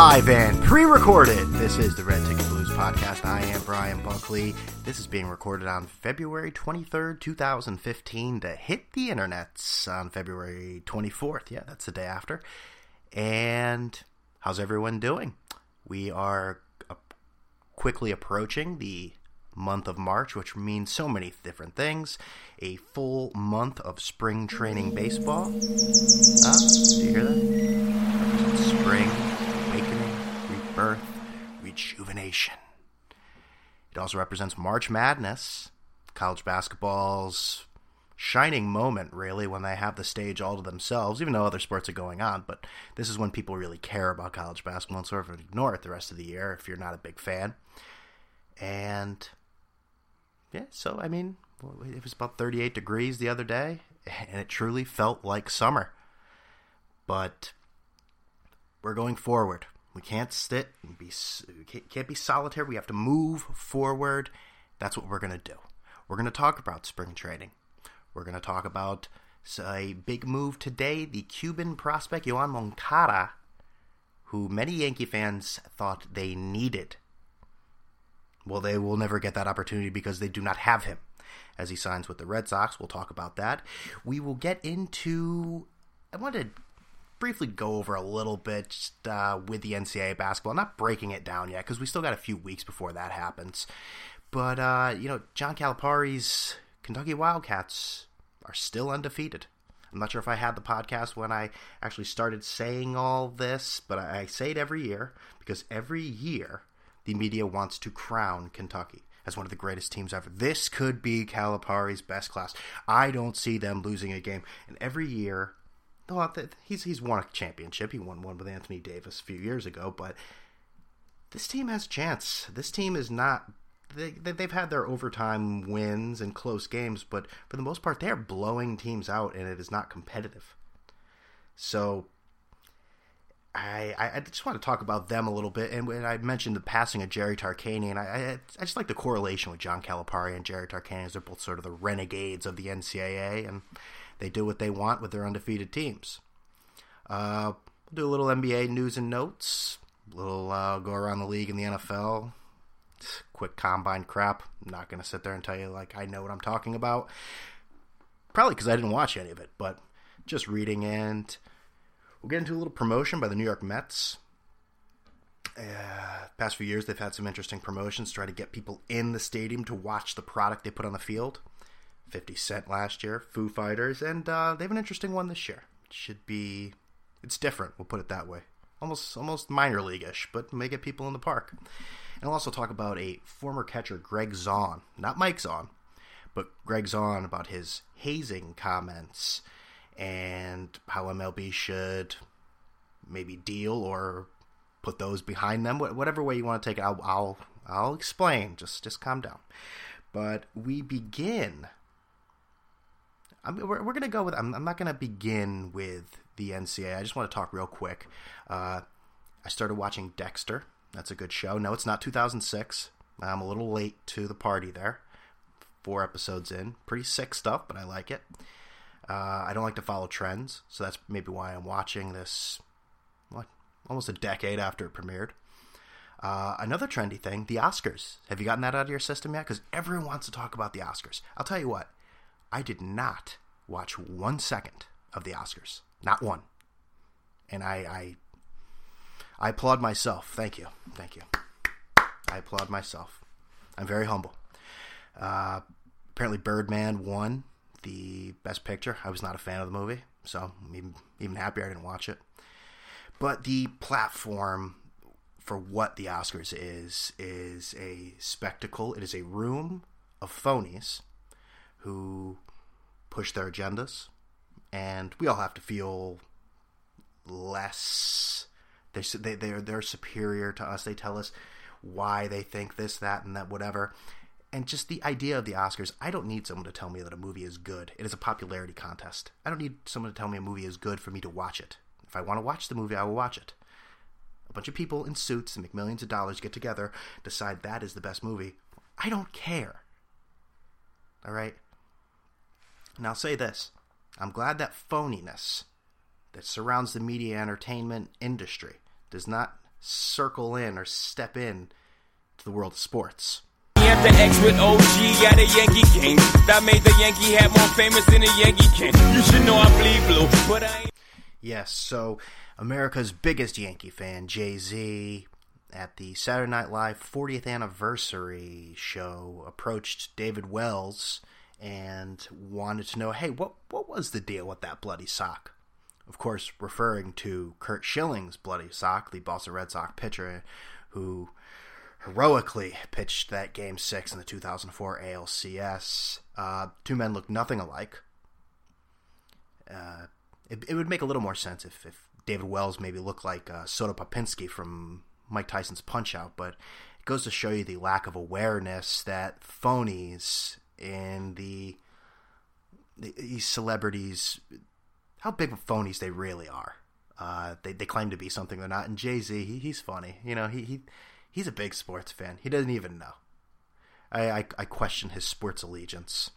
live and pre-recorded. This is the Red Ticket Blues podcast. I am Brian Buckley. This is being recorded on February 23rd, 2015 to hit the internets on February 24th. Yeah, that's the day after. And how's everyone doing? We are uh, quickly approaching the month of March, which means so many different things. A full month of spring training baseball. Ah, do you hear that? Spring, rebirth, rejuvenation. It also represents March Madness, college basketball's shining moment, really, when they have the stage all to themselves, even though other sports are going on. But this is when people really care about college basketball and sort of ignore it the rest of the year if you're not a big fan. And yeah, so I mean, it was about 38 degrees the other day, and it truly felt like summer. But we're going forward. We can't sit and be can't be solitary. We have to move forward. That's what we're going to do. We're going to talk about spring training. We're going to talk about a big move today. The Cuban prospect Yoan Moncada, who many Yankee fans thought they needed well, they will never get that opportunity because they do not have him as he signs with the Red Sox. We'll talk about that. We will get into. I want to briefly go over a little bit uh, with the NCAA basketball. I'm not breaking it down yet because we still got a few weeks before that happens. But, uh, you know, John Calipari's Kentucky Wildcats are still undefeated. I'm not sure if I had the podcast when I actually started saying all this, but I, I say it every year because every year the media wants to crown Kentucky as one of the greatest teams ever. This could be Calipari's best class. I don't see them losing a game. And every year, he's he's won a championship. He won one with Anthony Davis a few years ago, but this team has chance. This team is not. They, they've had their overtime wins and close games, but for the most part, they are blowing teams out, and it is not competitive. So I, I just want to talk about them a little bit. And when I mentioned the passing of Jerry Tarkanian, I, I, I just like the correlation with John Calipari and Jerry Tarkanian. They're both sort of the renegades of the NCAA, and they do what they want with their undefeated teams. Uh, we'll do a little NBA news and notes. A little uh, go around the league in the NFL. Quick combine crap. I'm not going to sit there and tell you like I know what I'm talking about. Probably because I didn't watch any of it, but just reading and We'll get into a little promotion by the New York Mets. Uh, past few years, they've had some interesting promotions to try to get people in the stadium to watch the product they put on the field. 50 Cent last year, Foo Fighters, and uh, they have an interesting one this year. It should be, it's different. We'll put it that way. Almost, almost minor league-ish, but may get people in the park. And I'll also talk about a former catcher, Greg Zaun, not Mike Zaun, but Greg Zaun about his hazing comments and how MLB should maybe deal or put those behind them. Whatever way you want to take it, I'll I'll, I'll explain. Just just calm down. But we begin. I we're, we're going to go with. I'm, I'm not going to begin with the NCAA. I just want to talk real quick. Uh, I started watching Dexter. That's a good show. No, it's not 2006. I'm a little late to the party there. Four episodes in. Pretty sick stuff, but I like it. Uh, I don't like to follow trends, so that's maybe why I'm watching this. What? Almost a decade after it premiered. Uh, another trendy thing, the Oscars. Have you gotten that out of your system yet? Because everyone wants to talk about the Oscars. I'll tell you what, I did not watch one second of the Oscars. Not one. And I, I, I applaud myself. Thank you. Thank you. I applaud myself. I'm very humble. Uh, apparently, Birdman won the Best Picture. I was not a fan of the movie, so I'm even, even happier I didn't watch it. But the platform for what the Oscars is is a spectacle. It is a room of phonies who push their agendas, and we all have to feel less. They they they're they're superior to us. They tell us why they think this, that, and that, whatever and just the idea of the Oscars, I don't need someone to tell me that a movie is good. It is a popularity contest. I don't need someone to tell me a movie is good for me to watch it. If I want to watch the movie, I will watch it. A bunch of people in suits and make millions of dollars get together, decide that is the best movie. I don't care. All right? And I'll say this I'm glad that phoniness that surrounds the media entertainment industry does not circle in or step in to the world of sports. X with OG at a Yankee game. That made the Yankee hat more famous than a Yankee can. You should know I bleed blue, but I ain't. Yes, so America's biggest Yankee fan, Jay Z, at the Saturday Night Live 40th anniversary show, approached David Wells and wanted to know, hey, what what was the deal with that bloody sock? Of course, referring to Curt Schilling's bloody sock, the Boston Red Sox pitcher who heroically pitched that Game Six in the 2004 ALCS. Uh, two men look nothing alike. Uh, it, it, would make a little more sense if, if David Wells maybe looked like uh, Soda Popinski from Mike Tyson's Punch Out, but it goes to show you the lack of awareness that phonies in the these celebrities, how big of phonies they really are. Uh, they they claim to be something they're not. And Jay Z, he, he's funny. You know, he he he's a big sports fan. He doesn't even know. I I, I question his sports allegiance,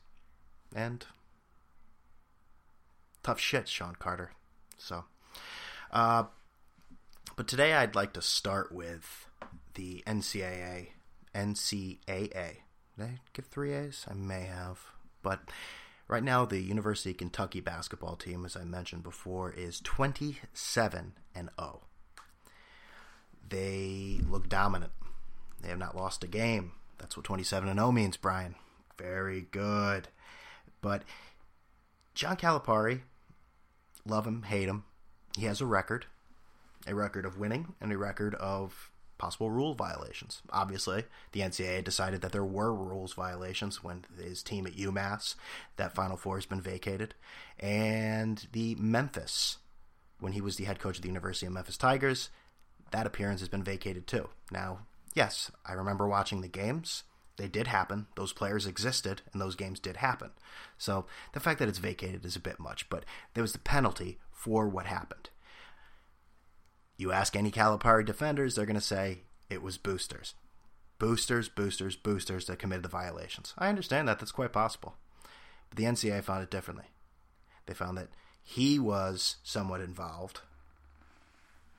and tough shit, Sean Carter. So, uh, but today I'd like to start with the NCAA. NCAA. Did I give three A's? I may have. But right now, the University of Kentucky basketball team, as I mentioned before, is 27 and 0. They look dominant. They have not lost a game. That's what 27 and 0 means, Brian. Very good. But John Calipari, love him, hate him, he has a record a record of winning and a record of possible rule violations. Obviously, the NCAA decided that there were rules violations when his team at UMass, that Final Four has been vacated, and the Memphis, when he was the head coach of the University of Memphis Tigers, that appearance has been vacated too. Now, yes, I remember watching the games. They did happen. Those players existed, and those games did happen. So the fact that it's vacated is a bit much, but there was the penalty for what happened. You ask any Calipari defenders, they're going to say it was boosters. Boosters, boosters, boosters that committed the violations. I understand that. That's quite possible. But the NCAA found it differently. They found that he was somewhat involved.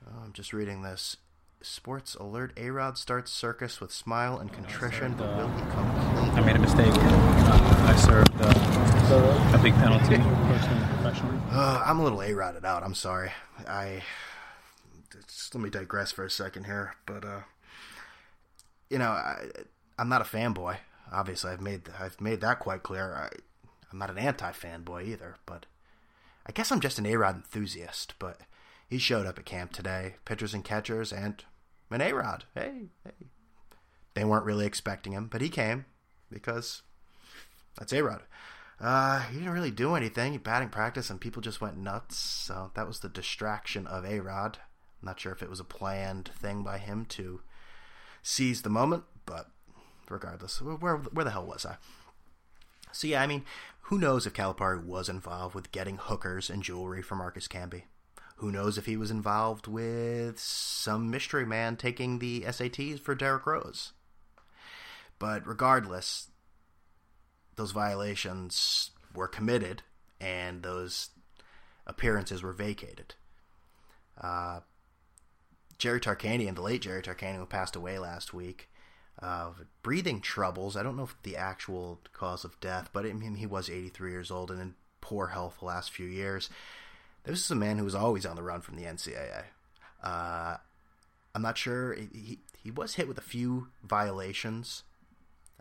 Oh, I'm just reading this. Sports alert: A Rod starts circus with smile and contrition, but will he come clean? I made a mistake. Uh, I served uh, a big penalty professionally. Uh, I'm a little A Rodded out. I'm sorry. I just let me digress for a second here, but uh, you know, I, I'm not a fanboy. Obviously, I've made I've made that quite clear. I, I'm not an anti fanboy either, but I guess I'm just an A Rod enthusiast. But he showed up at camp today, pitchers and catchers, and an A Rod. Hey, hey, they weren't really expecting him, but he came because that's A Rod. Uh, he didn't really do anything. Batting practice, and people just went nuts. So that was the distraction of A Rod. I'm not sure if it was a planned thing by him to seize the moment, but regardless, where where the hell was I? So yeah, I mean, who knows if Calipari was involved with getting hookers and jewelry for Marcus Camby? Who knows if he was involved with some mystery man taking the SATs for Derrick Rose? But regardless, those violations were committed and those appearances were vacated. Uh, Jerry Tarkanian, and the late Jerry Tarkanian, who passed away last week breathing troubles. I don't know if the actual cause of death, but I mean, he was 83 years old and in poor health the last few years. This is a man who was always on the run from the NCAA. Uh, I'm not sure. He, he was hit with a few violations.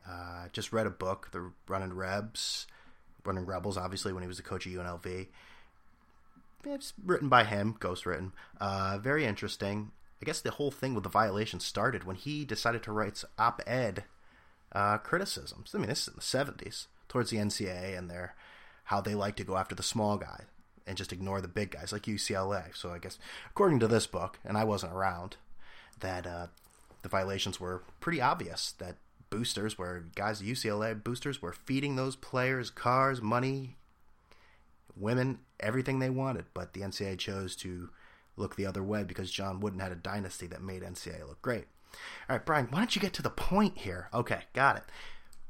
Uh, just read a book, The Running Rebs, Running Rebels, obviously, when he was the coach of UNLV. It's written by him, ghost written. Uh, very interesting. I guess the whole thing with the violation started when he decided to write op-ed uh, criticisms. I mean, this is in the '70s towards the NCAA and their how they like to go after the small guy and just ignore the big guys like UCLA. So I guess according to this book, and I wasn't around, that uh, the violations were pretty obvious. That boosters were guys UCLA boosters were feeding those players cars, money, women, everything they wanted, but the NCAA chose to look the other way because John Wooden had a dynasty that made NCAA look great. All right, Brian, why don't you get to the point here? Okay, got it.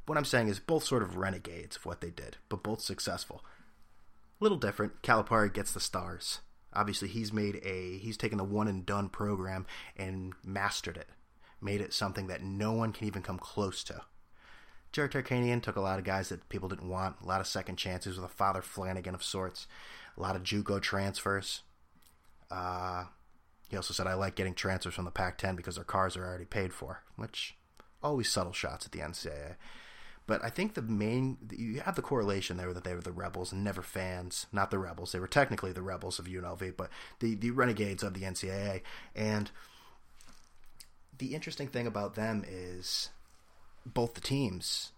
What I'm saying is both sort of renegades of what they did, but both successful. A Little different. Calipari gets the stars. Obviously, he's made a he's taken the one and done program and mastered it, made it something that no one can even come close to. Jarrett Tarkanian took a lot of guys that people didn't want, a lot of second chances with a Father Flanagan of sorts, a lot of JUCO transfers. Uh, he also said, "I like getting transfers from the Pac-10 because their cars are already paid for," which always subtle shots at the NCAA. But I think the main you have the correlation there that they were the rebels and never fans, not the rebels. They were technically the rebels of UNLV, but the the renegades of the NCAA. And the interesting thing about them is both the teams.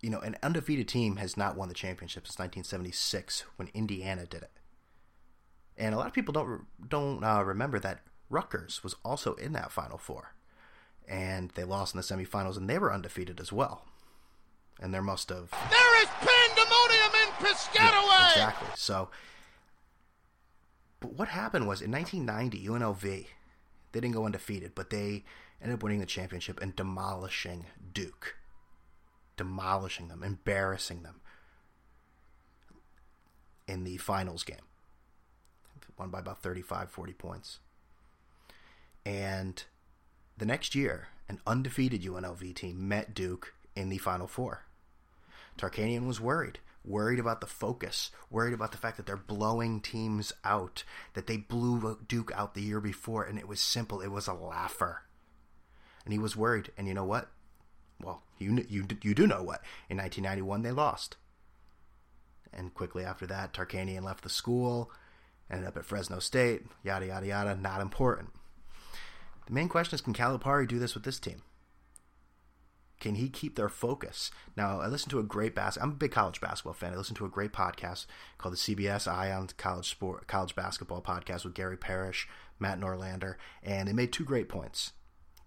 You know, an undefeated team has not won the championship since 1976 when Indiana did it. And a lot of people don't don't uh, remember that Rutgers was also in that Final Four, and they lost in the semifinals, and they were undefeated as well and there must have. There is pandemonium in Piscataway! Yeah, exactly. So, but what happened was in 1990, UNLV, they didn't go undefeated, but they ended up winning the championship and demolishing Duke. Demolishing them, embarrassing them in the finals game. Won by about 35, 40 points. And the next year, an undefeated UNLV team met Duke in the Final Four. Tarkanian was worried. Worried about the focus, worried about the fact that they're blowing teams out, that they blew Duke out the year before, and it was simple. It was a laugher. And he was worried. And you know what? Well, you, you, you do know what. In 1991, they lost. And quickly after that, Tarkanian left the school, ended up at Fresno State, yada, yada, yada. Not important. The main question is can Calipari do this with this team? Can he keep their focus? Now, I listened to a great bas. I'm a big college basketball fan. I listened to a great podcast called the CBS Eye on College Sport College Basketball Podcast with Gary Parrish, Matt Norlander, and they made two great points.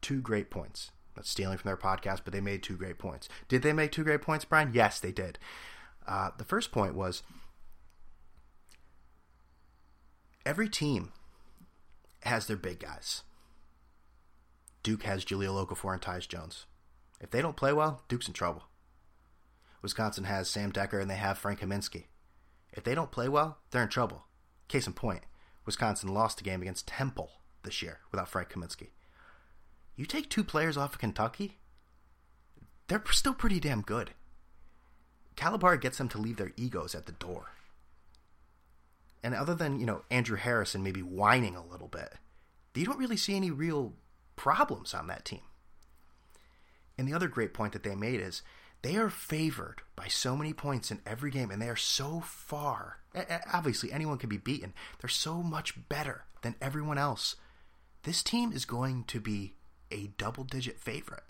Two great points. Not stealing from their podcast, but they made two great points. Did they make two great points, Brian? Yes, they did. Uh, the first point was every team has their big guys. Duke has Jahlil Okafor and Tyus Jones. If they don't play well, Duke's in trouble. Wisconsin has Sam Dekker and they have Frank Kaminsky. If they don't play well, they're in trouble. Case in point, Wisconsin lost a game against Temple this year without Frank Kaminsky. You take two players off of Kentucky, they're still pretty damn good. Calipari gets them to leave their egos at the door. And other than, you know, Andrew Harrison maybe whining a little bit, you don't really see any real problems on that team. And the other great point that they made is they are favored by so many points in every game, and they are so far. Obviously, anyone can be beaten. They're so much better than everyone else. This team is going to be a double digit favorite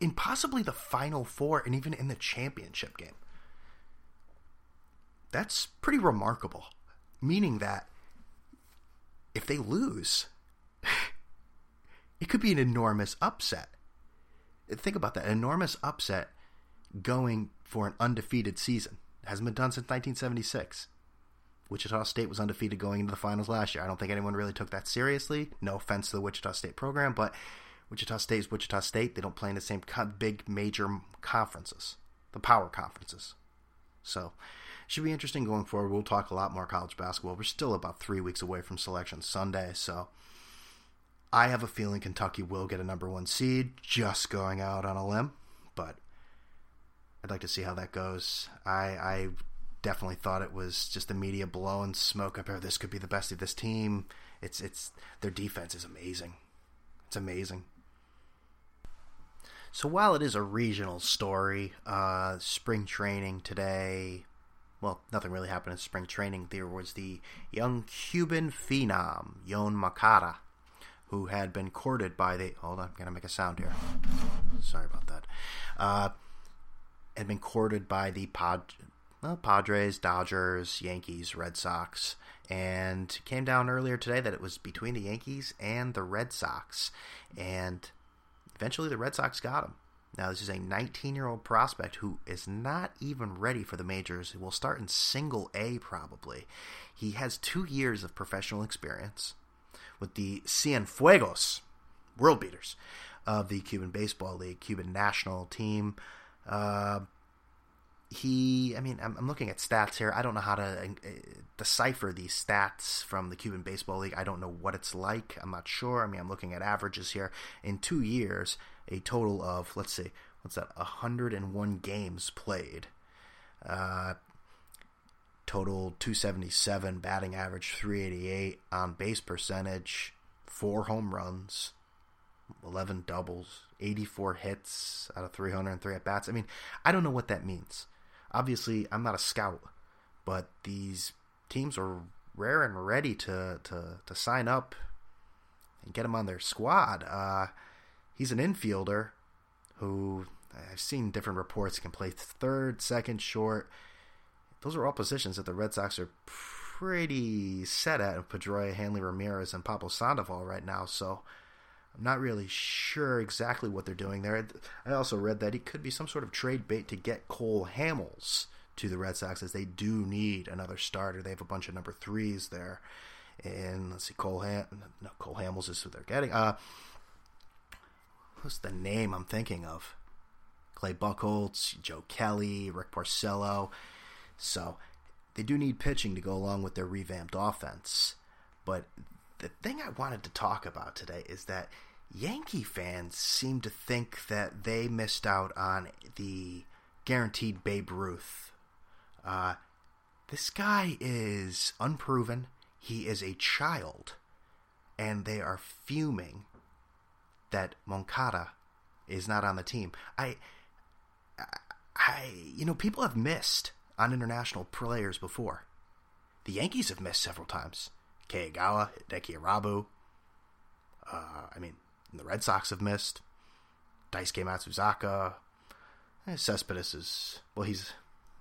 in possibly the final four and even in the championship game. That's pretty remarkable. Meaning that if they lose, it could be an enormous upset think about that enormous upset going for an undefeated season. It hasn't been done since 1976. Wichita State was undefeated going into the finals last year. I don't think anyone really took that seriously. No offense to the Wichita State program, but Wichita State is Wichita State. They don't play in the same big major conferences, the power conferences. So, should be interesting going forward. We'll talk a lot more college basketball. We're still about three weeks away from Selection Sunday, so I have a feeling Kentucky will get a number one seed, just going out on a limb, but I'd like to see how that goes. I, I definitely thought it was just the media blowing smoke up here. This could be the best of this team. It's it's their defense is amazing. It's amazing. So while it is a regional story, uh, spring training today, well, nothing really happened in spring training. There was the young Cuban phenom, Yoan Moncada, who had been courted by the. Hold on, I'm gonna make a sound here. Sorry about that. Uh, had been courted by the Pod, well, Padres, Dodgers, Yankees, Red Sox, and came down earlier today that it was between the Yankees and the Red Sox, and eventually the Red Sox got him. Now, this is a 19 year old prospect who is not even ready for the majors. He will start in single A probably. He has two years of professional experience with the Cienfuegos, world beaters of the Cuban Baseball League, Cuban national team. Uh, he, I mean, I'm, I'm, looking at stats here. I don't know how to uh, decipher these stats from the Cuban Baseball League. I don't know what it's like. I'm not sure. I mean, I'm looking at averages here. In two years, a total of, let's see, what's that, 101 games played. Uh, total 277, batting average 388, on base percentage, four home runs, 11 doubles, 84 hits out of 303 at bats. I mean, I don't know what that means. Obviously, I'm not a scout, but these teams are rare and ready to, to, to sign up and get him on their squad. Uh, he's an infielder who I've seen different reports can play third, second, short. Those are all positions that the Red Sox are pretty set at Pedroia, Hanley Ramirez, and Pablo Sandoval right now. So I'm not really sure exactly what they're doing there. I also read that he could be some sort of trade bait to get Cole Hamels to the Red Sox, as they do need another starter. They have a bunch of number threes there, and let's see, Cole Ham, no, Cole Hamels is who they're getting. Uh, what's the name I'm thinking of? Clay Buchholz, Joe Kelly, Rick Porcello. So they do need pitching to go along with their revamped offense. But the thing I wanted to talk about today is that Yankee fans seem to think that they missed out on the guaranteed Babe Ruth. Uh, this guy is unproven. He is a child. And they are fuming that Moncada is not on the team. I, I, you know, people have missed on international players before. The Yankees have missed several times. Kagawa, Hideki Irabu. Uh, I mean, the Red Sox have missed. Daisuke Matsuzaka. Eh, Cespedes is well, he's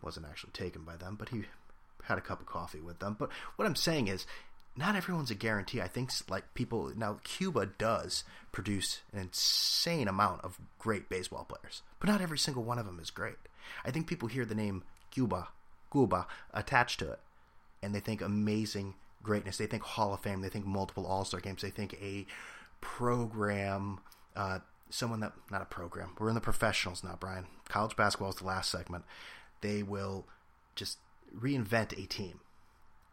wasn't actually taken by them, but he had a cup of coffee with them. But what I'm saying is, not everyone's a guarantee. I think like people now, Cuba does produce an insane amount of great baseball players, but not every single one of them is great. I think people hear the name Cuba, Cuba attached to it, and they think amazing greatness. They think Hall of Fame. They think multiple All Star games. They think a program, uh, someone that not a program. We're in the professionals now, Brian. College basketball is the last segment. They will just reinvent a team.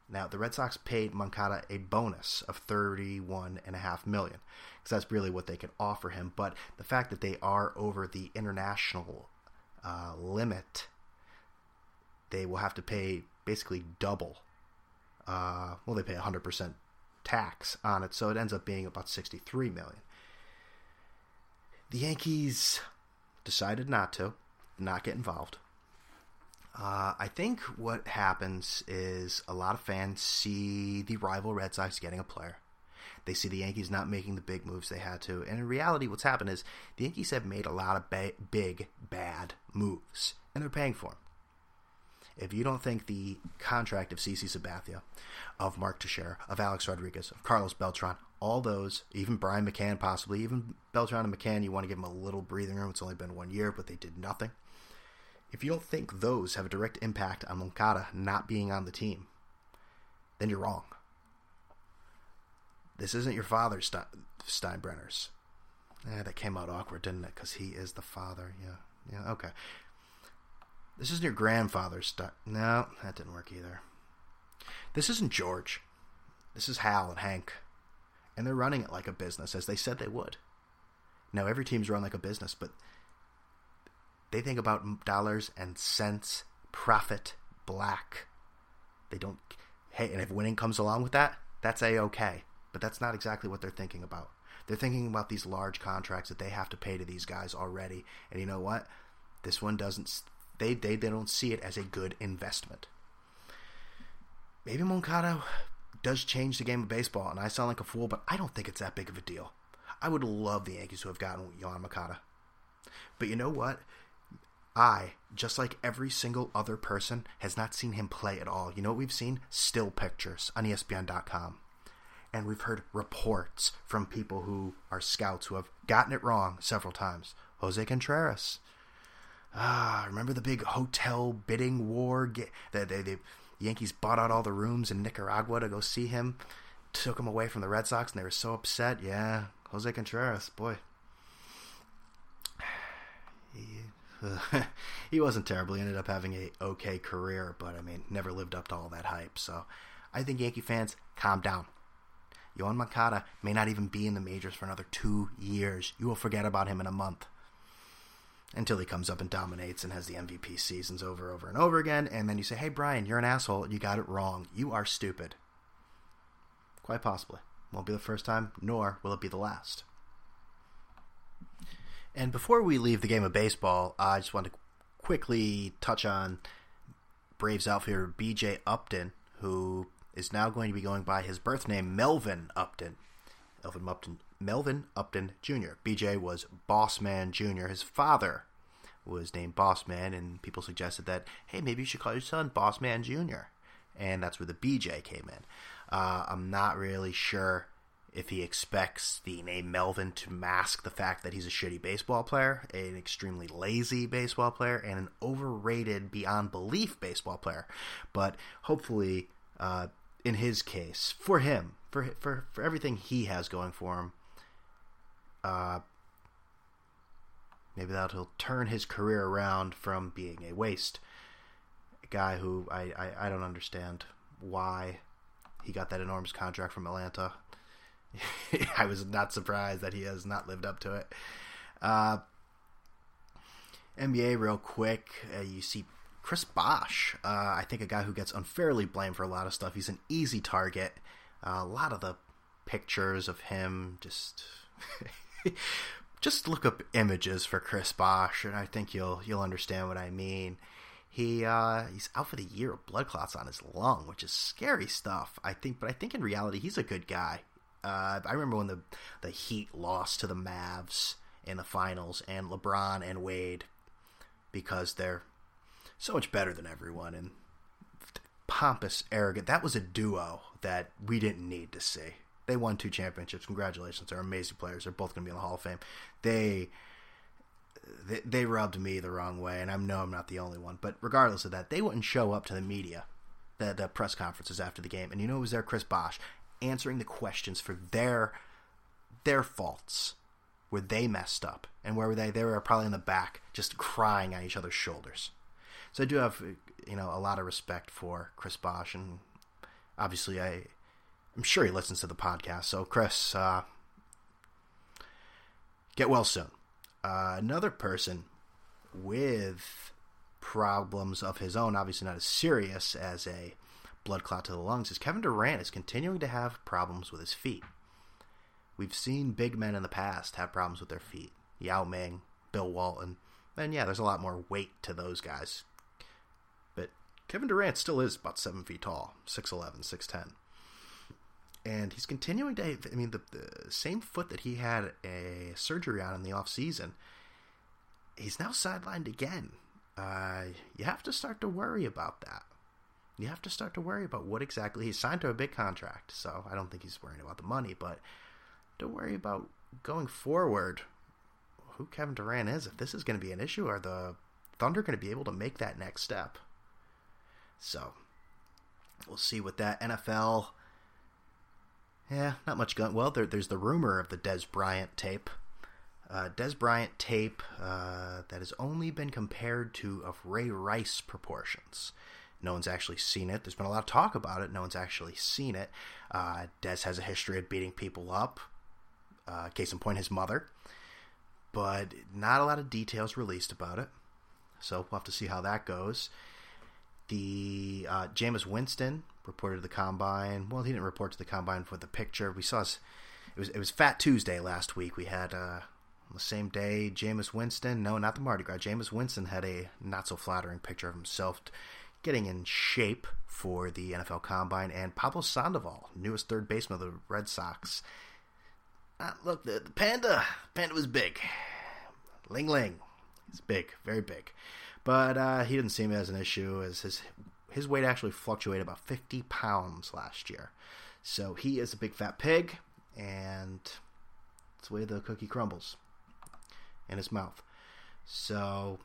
Now, the Red Sox paid Moncada a bonus of thirty-one and a half million because that's really what they can offer him. But the fact that they are over the international uh, limit, they will have to pay basically double uh, well, they pay 100% tax on it, so it ends up being about 63 million. The Yankees decided not to, not get involved. Uh, I think what happens is a lot of fans see the rival Red Sox getting a player. They see the Yankees not making the big moves they had to. And in reality, what's happened is the Yankees have made a lot of ba- big, bad moves, and they're paying for them if you don't think the contract of CC Sabathia, of Mark Teixeira, of Alex Rodriguez, of Carlos Beltran, all those, even Brian McCann possibly, even Beltran and McCann, you want to give them a little breathing room. It's only been one year, but they did nothing. If you don't think those have a direct impact on Moncada not being on the team, then you're wrong. This isn't your father's Steinbrenner's. Yeah, that came out awkward, didn't it? Because he is the father. Yeah, yeah, okay. This isn't your grandfather's stuff. No, that didn't work either. This isn't George. This is Hal and Hank. And they're running it like a business, as they said they would. Now, every team's run like a business, but they think about dollars and cents, profit, black. They don't. Hey, and if winning comes along with that, that's a okay. But that's not exactly what they're thinking about. They're thinking about these large contracts that they have to pay to these guys already. And you know what? This one doesn't they, they, they don't see it as a good investment. Maybe Moncada does change the game of baseball, and I sound like a fool, but I don't think it's that big of a deal. I would love the Yankees to have gotten Yoan Moncada. But you know what? I, just like every single other person, has not seen him play at all. You know what we've seen? Still pictures on ESPN.com. And we've heard reports from people who are scouts who have gotten it wrong several times. Jose Contreras, Ah, remember the big hotel bidding war? The, the, the Yankees bought out all the rooms in Nicaragua to go see him. Took him away from the Red Sox, and they were so upset. Yeah, Jose Contreras, boy. He, wasn't terrible. He ended up having a okay career, but I mean, never lived up to all that hype. So I think Yankee fans, calm down. Yoan Moncada may not even be in the majors for another two years. You will forget about him in a month until he comes up and dominates and has the MVP seasons over, over, and over again. And then you say, hey, Brian, you're an asshole. You got it wrong. You are stupid. Quite possibly. Won't be the first time, nor will it be the last. And before we leave the game of baseball, I just want to quickly touch on Braves outfielder BJ Upton, who is now going to be going by his birth name, Melvin Upton. Melvin Upton, Melvin Upton Jr. BJ was Bossman Jr. His father was named Bossman, and people suggested that, hey, maybe you should call your son Bossman Jr. And that's where the BJ came in. Uh, I'm not really sure if he expects the name Melvin to mask the fact that he's a shitty baseball player, an extremely lazy baseball player, and an overrated beyond belief baseball player. But hopefully, uh, in his case, for him, for for for everything he has going for him, uh, maybe that'll turn his career around from being a waste. A guy who I, I, I don't understand why he got that enormous contract from Atlanta. I was not surprised that he has not lived up to it. Uh, NBA, real quick, uh, you see Chris Bosh. Uh, I think a guy who gets unfairly blamed for a lot of stuff. He's an easy target. Uh, a lot of the pictures of him just. just look up images for Chris Bosh, and I think you'll you'll understand what I mean. He uh, he's out for the year with blood clots on his lung, which is scary stuff. I think, but I think in reality he's a good guy. Uh, I remember when the the Heat lost to the Mavs in the finals, and LeBron and Wade, because they're so much better than everyone and pompous, arrogant. That was a duo that we didn't need to see. They won two championships. Congratulations! They're amazing players. They're both going to be in the Hall of Fame. They, they rubbed me the wrong way, and I know I'm not the only one. But regardless of that, they wouldn't show up to the media, the, the press conferences after the game. And you know who was there? Chris Bosh answering the questions for their their faults where they messed up and where were they they were probably in the back just crying on each other's shoulders. So i do have you know a lot of respect for chris bosh and obviously i i'm sure he listens to the podcast. So chris uh, get well soon. Uh, another person with problems of his own obviously not as serious as a blood clot to the lungs is Kevin Durant is continuing to have problems with his feet. We've seen big men in the past have problems with their feet. Yao Ming, Bill Walton, and yeah, there's a lot more weight to those guys. But Kevin Durant still is about seven feet tall, 6'11", 6'10". And he's continuing to, I mean, the, the same foot that he had a surgery on in the off season, he's now sidelined again. Uh, you have to start to worry about that you have to start to worry about what exactly he's signed to a big contract. So I don't think he's worrying about the money, but to worry about going forward who Kevin Durant is. If this is going to be an issue, are the Thunder going to be able to make that next step? So we'll see with that NFL. Yeah, not much going. Well, there, there's the rumor of the Dez Bryant tape. Uh, Dez Bryant tape uh, that has only been compared to of Ray Rice proportions. No one's actually seen it. There's been a lot of talk about it. No one's actually seen it. Uh, Dez has a history of beating people up. Uh, case in point, his mother. But not a lot of details released about it. So we'll have to see how that goes. The uh, Jameis Winston reported to the combine. Well, he didn't report to the combine for the picture. We saw his, it was it was Fat Tuesday last week. We had uh, the same day Jameis Winston. No, not the Mardi Gras. Jameis Winston had a not so flattering picture of himself getting in shape for the NFL Combine, and Pablo Sandoval, newest third baseman of the Red Sox. Uh, look, the, the panda, panda was big. Ling Ling, he's big, very big, but uh, he didn't seem as an issue as his his weight actually fluctuated about 50 pounds last year. So he is a big fat pig, and it's the way the cookie crumbles in his mouth. So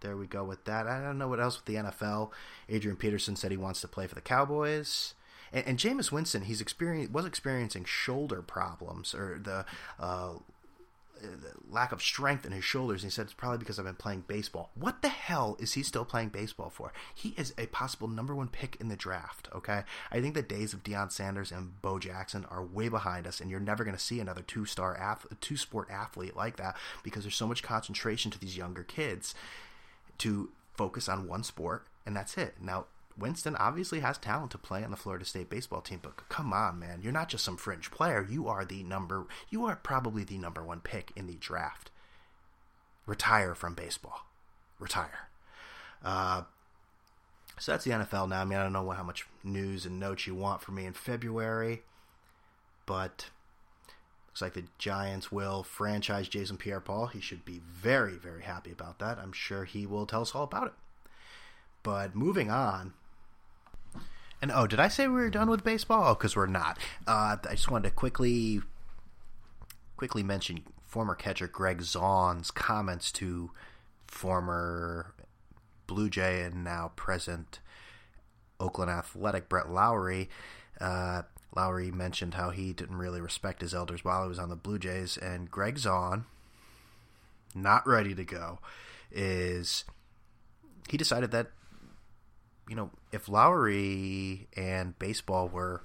there we go with that. I don't know what else with the NFL. Adrian Peterson said he wants to play for the Cowboys. And, and Jameis Winston, he's experienced was experiencing shoulder problems or the uh, lack of strength in his shoulders. And he said it's probably because I've been playing baseball. What the hell is he still playing baseball for? He is a possible number one pick in the draft. Okay, I think the days of Deion Sanders and Bo Jackson are way behind us, and you're never going to see another two star ath- two sport athlete like that because there's so much concentration to these younger kids to focus on one sport, and that's it. Now Winston obviously has talent to play on the Florida State baseball team, but come on, man, you're not just some fringe player. You are the number. You are probably the number one pick in the draft. Retire from baseball. Retire. Uh, so that's the NFL now. I mean, I don't know how much news and notes you want from me in February, but looks like the Giants will franchise Jason Pierre-Paul. He should be very, very happy about that. I'm sure he will tell us all about it. But moving on, and oh, did I say we were done with baseball? Oh, because we're not. Uh, I just wanted to quickly, quickly mention former catcher Greg Zaun's comments to former Blue Jay and now present Oakland Athletic Brett Lawrie. Uh, Lawrie mentioned how he didn't really respect his elders while he was on the Blue Jays, and Greg Zaun, not ready to go, is he decided that you know, if Lawrie and baseball were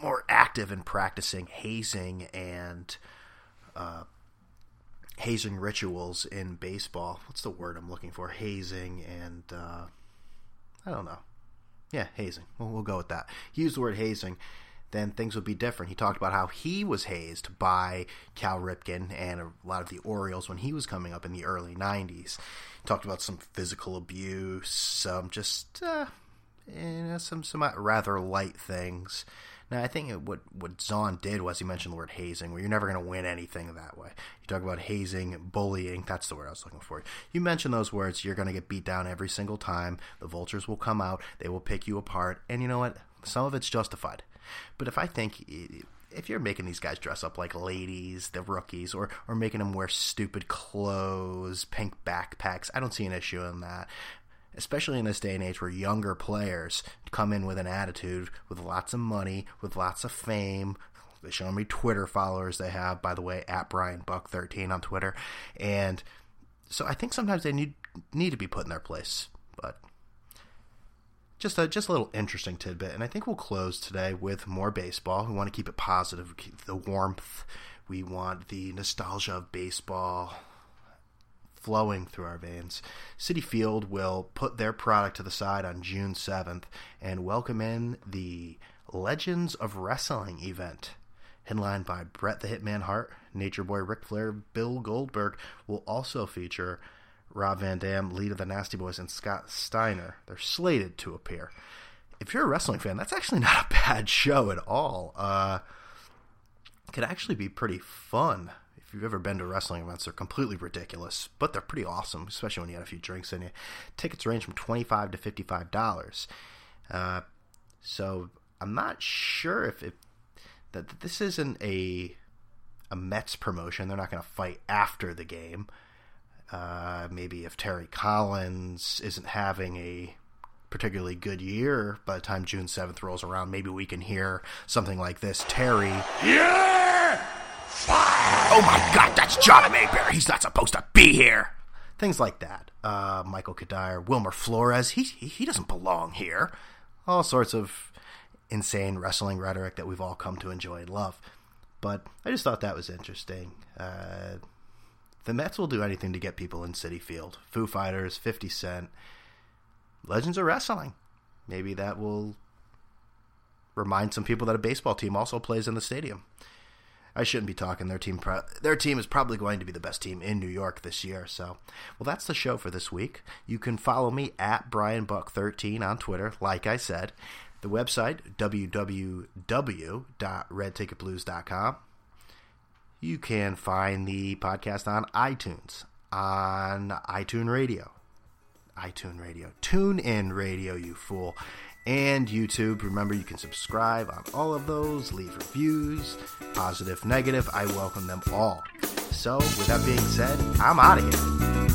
more active in practicing hazing and uh, hazing rituals in baseball, what's the word I'm looking for? Hazing and uh, I don't know. Yeah, hazing. Well, go with that. He used the word hazing then things would be different. He talked about how he was hazed by Cal Ripken and a lot of the Orioles when he was coming up in the early 90s. He talked about some physical abuse, some just uh, you know, some some rather light things. Now, I think what what Zaun did was he mentioned the word hazing, where you're never going to win anything that way. You talk about hazing, bullying. That's the word I was looking for. You mention those words, you're going to get beat down every single time. The vultures will come out. They will pick you apart, and you know what? Some of it's justified. But if I think if you're making these guys dress up like ladies, the rookies, or or making them wear stupid clothes, pink backpacks, I don't see an issue in that. Especially in this day and age where younger players come in with an attitude, with lots of money, with lots of fame. They show me Twitter followers they have, by the way, at Brian Buck thirteen on Twitter, and so I think sometimes they need need to be put in their place. But just a just a little interesting tidbit. And I think we'll close today with more baseball. We want to keep it positive, keep the warmth. We want the nostalgia of baseball flowing through our veins. Citi Field will put their product to the side on June 7th and welcome in the Legends of Wrestling event. Headlined by Bret the Hitman Hart, Nature Boy Ric Flair, Bill Goldberg will also feature Rob Van Dam, lead of the Nasty Boys, and Scott Steiner. They're slated to appear. If you're a wrestling fan, that's actually not a bad show at all. Uh, could actually be pretty fun. If you've ever been to wrestling events, they're completely ridiculous, but they're pretty awesome, especially when you have a few drinks in you. Tickets range from twenty-five to fifty-five dollars. Uh, so I'm not sure if that this isn't a a Mets promotion. They're not going to fight after the game. Uh, maybe if Terry Collins isn't having a particularly good year by the time June 7th rolls around, maybe we can hear something like this Terry. Yeah! Oh my god, that's John Mayberry. He's not supposed to be here. Things like that. Uh, Michael Cuddyer, Wilmer Flores, he, he, he doesn't belong here. All sorts of insane wrestling rhetoric that we've all come to enjoy and love. But I just thought that was interesting. Uh, the Mets will do anything to get people in Citi Field. Foo Fighters, 50 Cent, Legends of Wrestling. Maybe that will remind some people that a baseball team also plays in the stadium. I shouldn't be talking. Their team, pro- their team is probably going to be the best team in New York this year. So, well, that's the show for this week. You can follow me at Brian Buck 13 on Twitter. Like I said, the website www.redticketblues.com you can find the podcast on iTunes, on iTunes Radio, iTunes Radio, Tune In Radio, you fool, and YouTube. Remember, you can subscribe on all of those, leave reviews, positive, negative. I welcome them all. So, with that being said, I'm out of here.